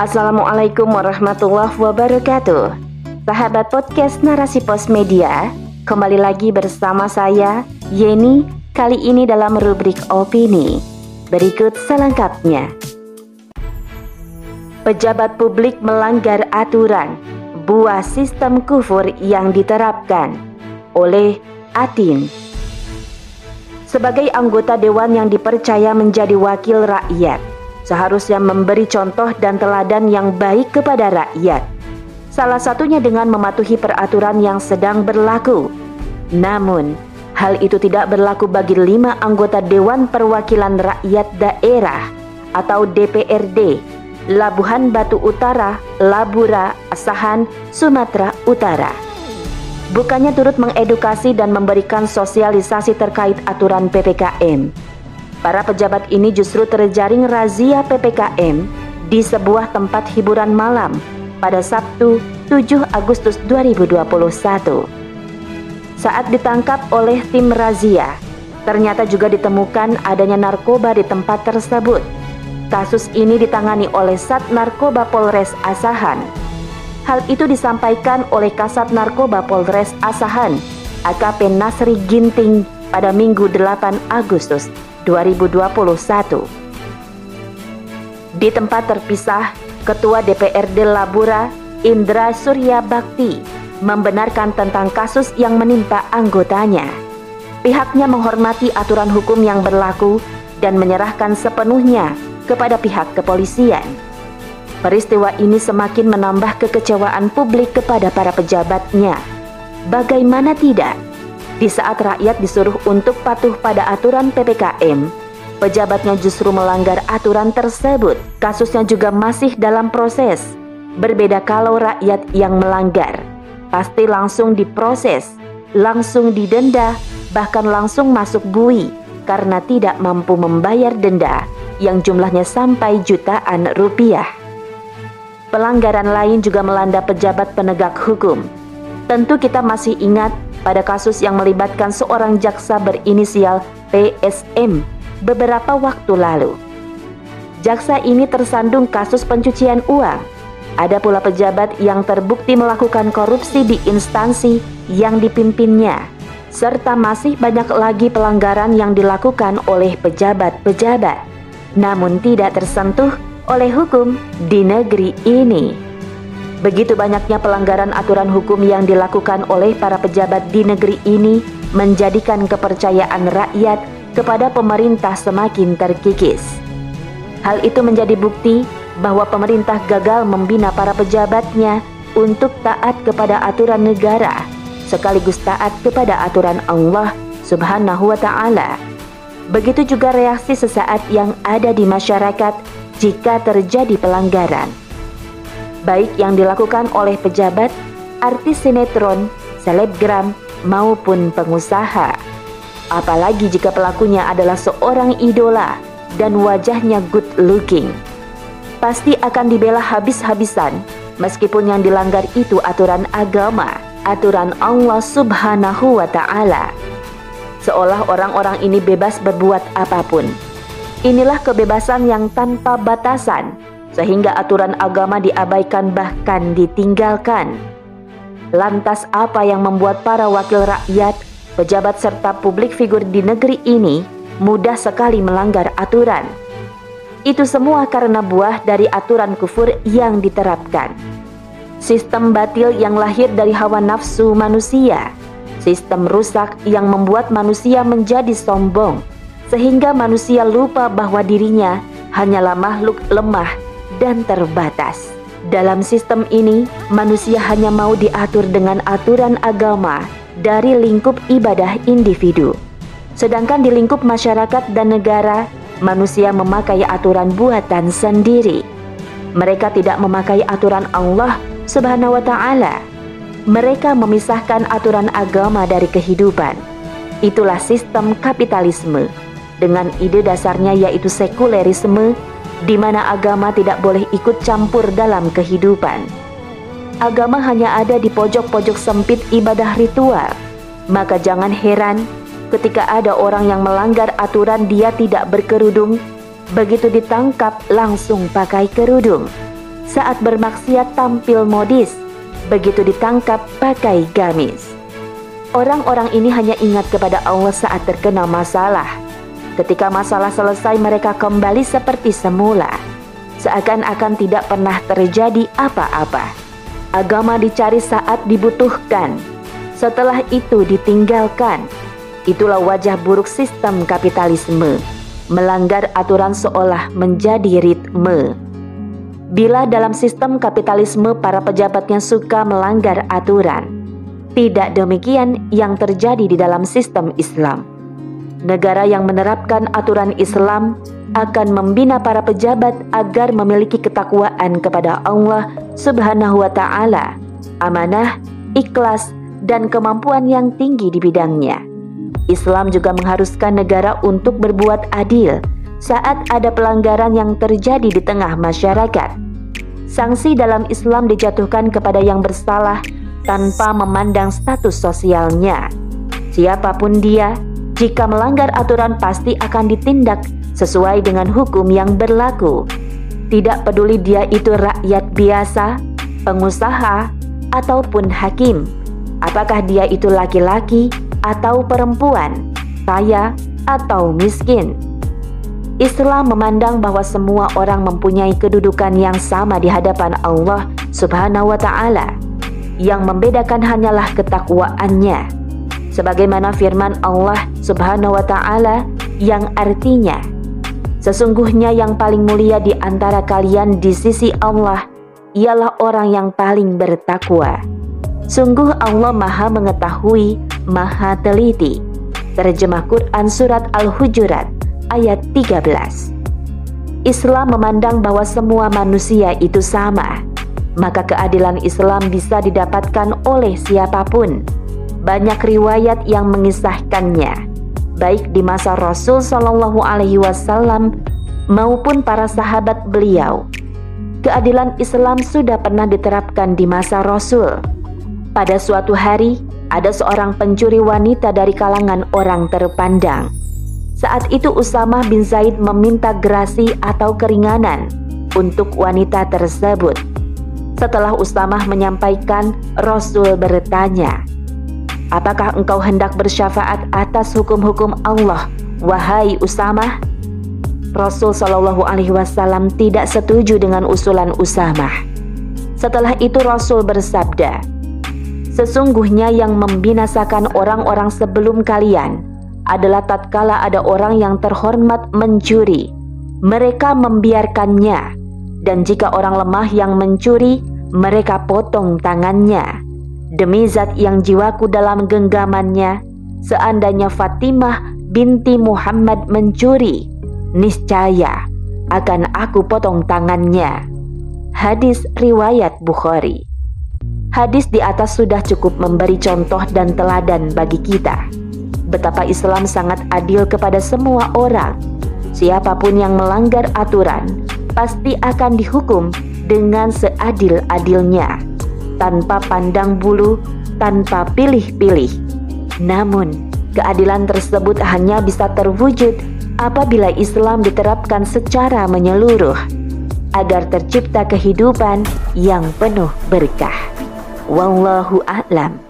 Assalamualaikum warahmatullahi wabarakatuh. Sahabat podcast Narasi Pos Media, kembali lagi bersama saya Yeni kali ini dalam rubrik opini. Berikut selengkapnya. Pejabat publik melanggar aturan buah sistem kufur yang diterapkan oleh Atin. Sebagai anggota dewan yang dipercaya menjadi wakil rakyat, seharusnya memberi contoh dan teladan yang baik kepada rakyat. Salah satunya dengan mematuhi peraturan yang sedang berlaku. Namun, hal itu tidak berlaku bagi lima anggota Dewan Perwakilan Rakyat Daerah atau DPRD Labuhan Batu Utara, Labura, Asahan, Sumatera Utara. Bukannya turut mengedukasi dan memberikan sosialisasi terkait aturan PPKM, Para pejabat ini justru terjaring razia PPKM di sebuah tempat hiburan malam pada Sabtu 7 Agustus 2021. Saat ditangkap oleh tim razia, ternyata juga ditemukan adanya narkoba di tempat tersebut. Kasus ini ditangani oleh Sat Narkoba Polres Asahan. Hal itu disampaikan oleh Kasat Narkoba Polres Asahan, AKP Nasri Ginting pada Minggu 8 Agustus 2021. Di tempat terpisah, Ketua DPRD Labura, Indra Surya Bakti, membenarkan tentang kasus yang menimpa anggotanya. Pihaknya menghormati aturan hukum yang berlaku dan menyerahkan sepenuhnya kepada pihak kepolisian. Peristiwa ini semakin menambah kekecewaan publik kepada para pejabatnya. Bagaimana tidak? Di saat rakyat disuruh untuk patuh pada aturan PPKM, pejabatnya justru melanggar aturan tersebut. Kasusnya juga masih dalam proses. Berbeda kalau rakyat yang melanggar, pasti langsung diproses, langsung didenda, bahkan langsung masuk bui karena tidak mampu membayar denda yang jumlahnya sampai jutaan rupiah. Pelanggaran lain juga melanda pejabat penegak hukum. Tentu kita masih ingat pada kasus yang melibatkan seorang jaksa berinisial PSM beberapa waktu lalu. Jaksa ini tersandung kasus pencucian uang. Ada pula pejabat yang terbukti melakukan korupsi di instansi yang dipimpinnya, serta masih banyak lagi pelanggaran yang dilakukan oleh pejabat-pejabat, namun tidak tersentuh oleh hukum di negeri ini. Begitu banyaknya pelanggaran aturan hukum yang dilakukan oleh para pejabat di negeri ini menjadikan kepercayaan rakyat kepada pemerintah semakin terkikis. Hal itu menjadi bukti bahwa pemerintah gagal membina para pejabatnya untuk taat kepada aturan negara sekaligus taat kepada aturan Allah Subhanahu wa taala. Begitu juga reaksi sesaat yang ada di masyarakat jika terjadi pelanggaran baik yang dilakukan oleh pejabat, artis sinetron, selebgram, maupun pengusaha. Apalagi jika pelakunya adalah seorang idola dan wajahnya good looking. Pasti akan dibela habis-habisan meskipun yang dilanggar itu aturan agama, aturan Allah Subhanahu wa taala. Seolah orang-orang ini bebas berbuat apa pun. Inilah kebebasan yang tanpa batasan sehingga aturan agama diabaikan bahkan ditinggalkan. Lantas apa yang membuat para wakil rakyat, pejabat serta publik figur di negeri ini mudah sekali melanggar aturan? Itu semua karena buah dari aturan kufur yang diterapkan. Sistem batil yang lahir dari hawa nafsu manusia, sistem rusak yang membuat manusia menjadi sombong, sehingga manusia lupa bahwa dirinya hanyalah makhluk lemah dan terbatas. Dalam sistem ini, manusia hanya mau diatur dengan aturan agama dari lingkup ibadah individu. Sedangkan di lingkup masyarakat dan negara, manusia memakai aturan buatan sendiri. Mereka tidak memakai aturan Allah Subhanahu wa taala. Mereka memisahkan aturan agama dari kehidupan. Itulah sistem kapitalisme dengan ide dasarnya yaitu sekulerisme di mana agama tidak boleh ikut campur dalam kehidupan. Agama hanya ada di pojok-pojok sempit ibadah ritual. Maka jangan heran ketika ada orang yang melanggar aturan dia tidak berkerudung, begitu ditangkap langsung pakai kerudung. saat bermaksiat tampil modis, begitu ditangkap pakai gamis. Orang-orang ini hanya ingat kepada Allah saat terkena masalah. Ketika masalah selesai mereka kembali seperti semula. Seakan-akan tidak pernah terjadi apa-apa. Agama dicari saat dibutuhkan. Setelah itu ditinggalkan. Itulah wajah buruk sistem kapitalisme melanggar aturan seolah menjadi ritme. Bila dalam sistem kapitalisme para pejabatnya suka melanggar aturan, tidak demikian yang terjadi di dalam sistem Islam. Negara yang menerapkan aturan Islam akan membina para pejabat agar memiliki ketakwaan kepada Allah Subhanahu wa taala, amanah, ikhlas, dan kemampuan yang tinggi di bidangnya. Islam juga mengharuskan negara untuk berbuat adil saat ada pelanggaran yang terjadi di tengah masyarakat. Sanksi dalam Islam dijatuhkan kepada yang bersalah tanpa memandang status sosialnya. Siapa pun dia, jika melanggar aturan pasti akan ditindak sesuai dengan hukum yang berlaku. Tidak peduli dia itu rakyat biasa, pengusaha, ataupun hakim. Apakah dia itu laki-laki atau perempuan, kaya atau miskin. Islam memandang bahwa semua orang mempunyai kedudukan yang sama di hadapan Allah Subhanahu wa taala. Yang membedakan hanyalah ketakwaannya. Sebagaimana firman Allah Subhanahu wa taala yang artinya Sesungguhnya yang paling mulia di antara kalian di sisi Allah ialah orang yang paling bertakwa. Sungguh Allah Maha Mengetahui Maha Teliti. Terjemah Quran Surat Al-Hujurat ayat 13. Islam memandang bahwa semua manusia itu sama. Maka keadilan Islam bisa didapatkan oleh siapa pun. Banyak riwayat yang mengisahkannya, baik di masa Rasul Shallallahu Alaihi Wasallam maupun para sahabat beliau. Keadilan Islam sudah pernah diterapkan di masa Rasul. Pada suatu hari, ada seorang pencuri wanita dari kalangan orang terpandang. Saat itu Usama bin Zaid meminta gerasi atau keringanan untuk wanita tersebut. Setelah Usama menyampaikan, Rasul bertanya, "Apakah engkau hendak bersyafaat atas hukum-hukum Allah, wahai Usama?" Rasul Shallallahu Alaihi Wasallam tidak setuju dengan usulan Usama. Setelah itu Rasul bersabda, Sesungguhnya yang membinasakan orang-orang sebelum kalian adalah tatkala ada orang yang terhormat mencuri. Mereka membiarkannya, dan jika orang lemah yang mencuri, mereka potong tangannya. Demi zat yang jiwaku dalam genggamannya, seandainya Fatimah binti Muhammad mencuri, niscaya akan aku potong tangannya. Hadis riwayat Bukhari. Hadis di atas sudah cukup memberi contoh dan teladan bagi kita. Betapa Islam sangat adil kepada semua orang. Siapa pun yang melanggar aturan pasti akan dihukum dengan seadil-adilnya, tanpa pandang bulu, tanpa pilih-pilih. Namun, keadilan tersebut hanya bisa terwujud apabila Islam diterapkan secara menyeluruh agar tercipta kehidupan yang penuh berkah. Wallahu a'lam.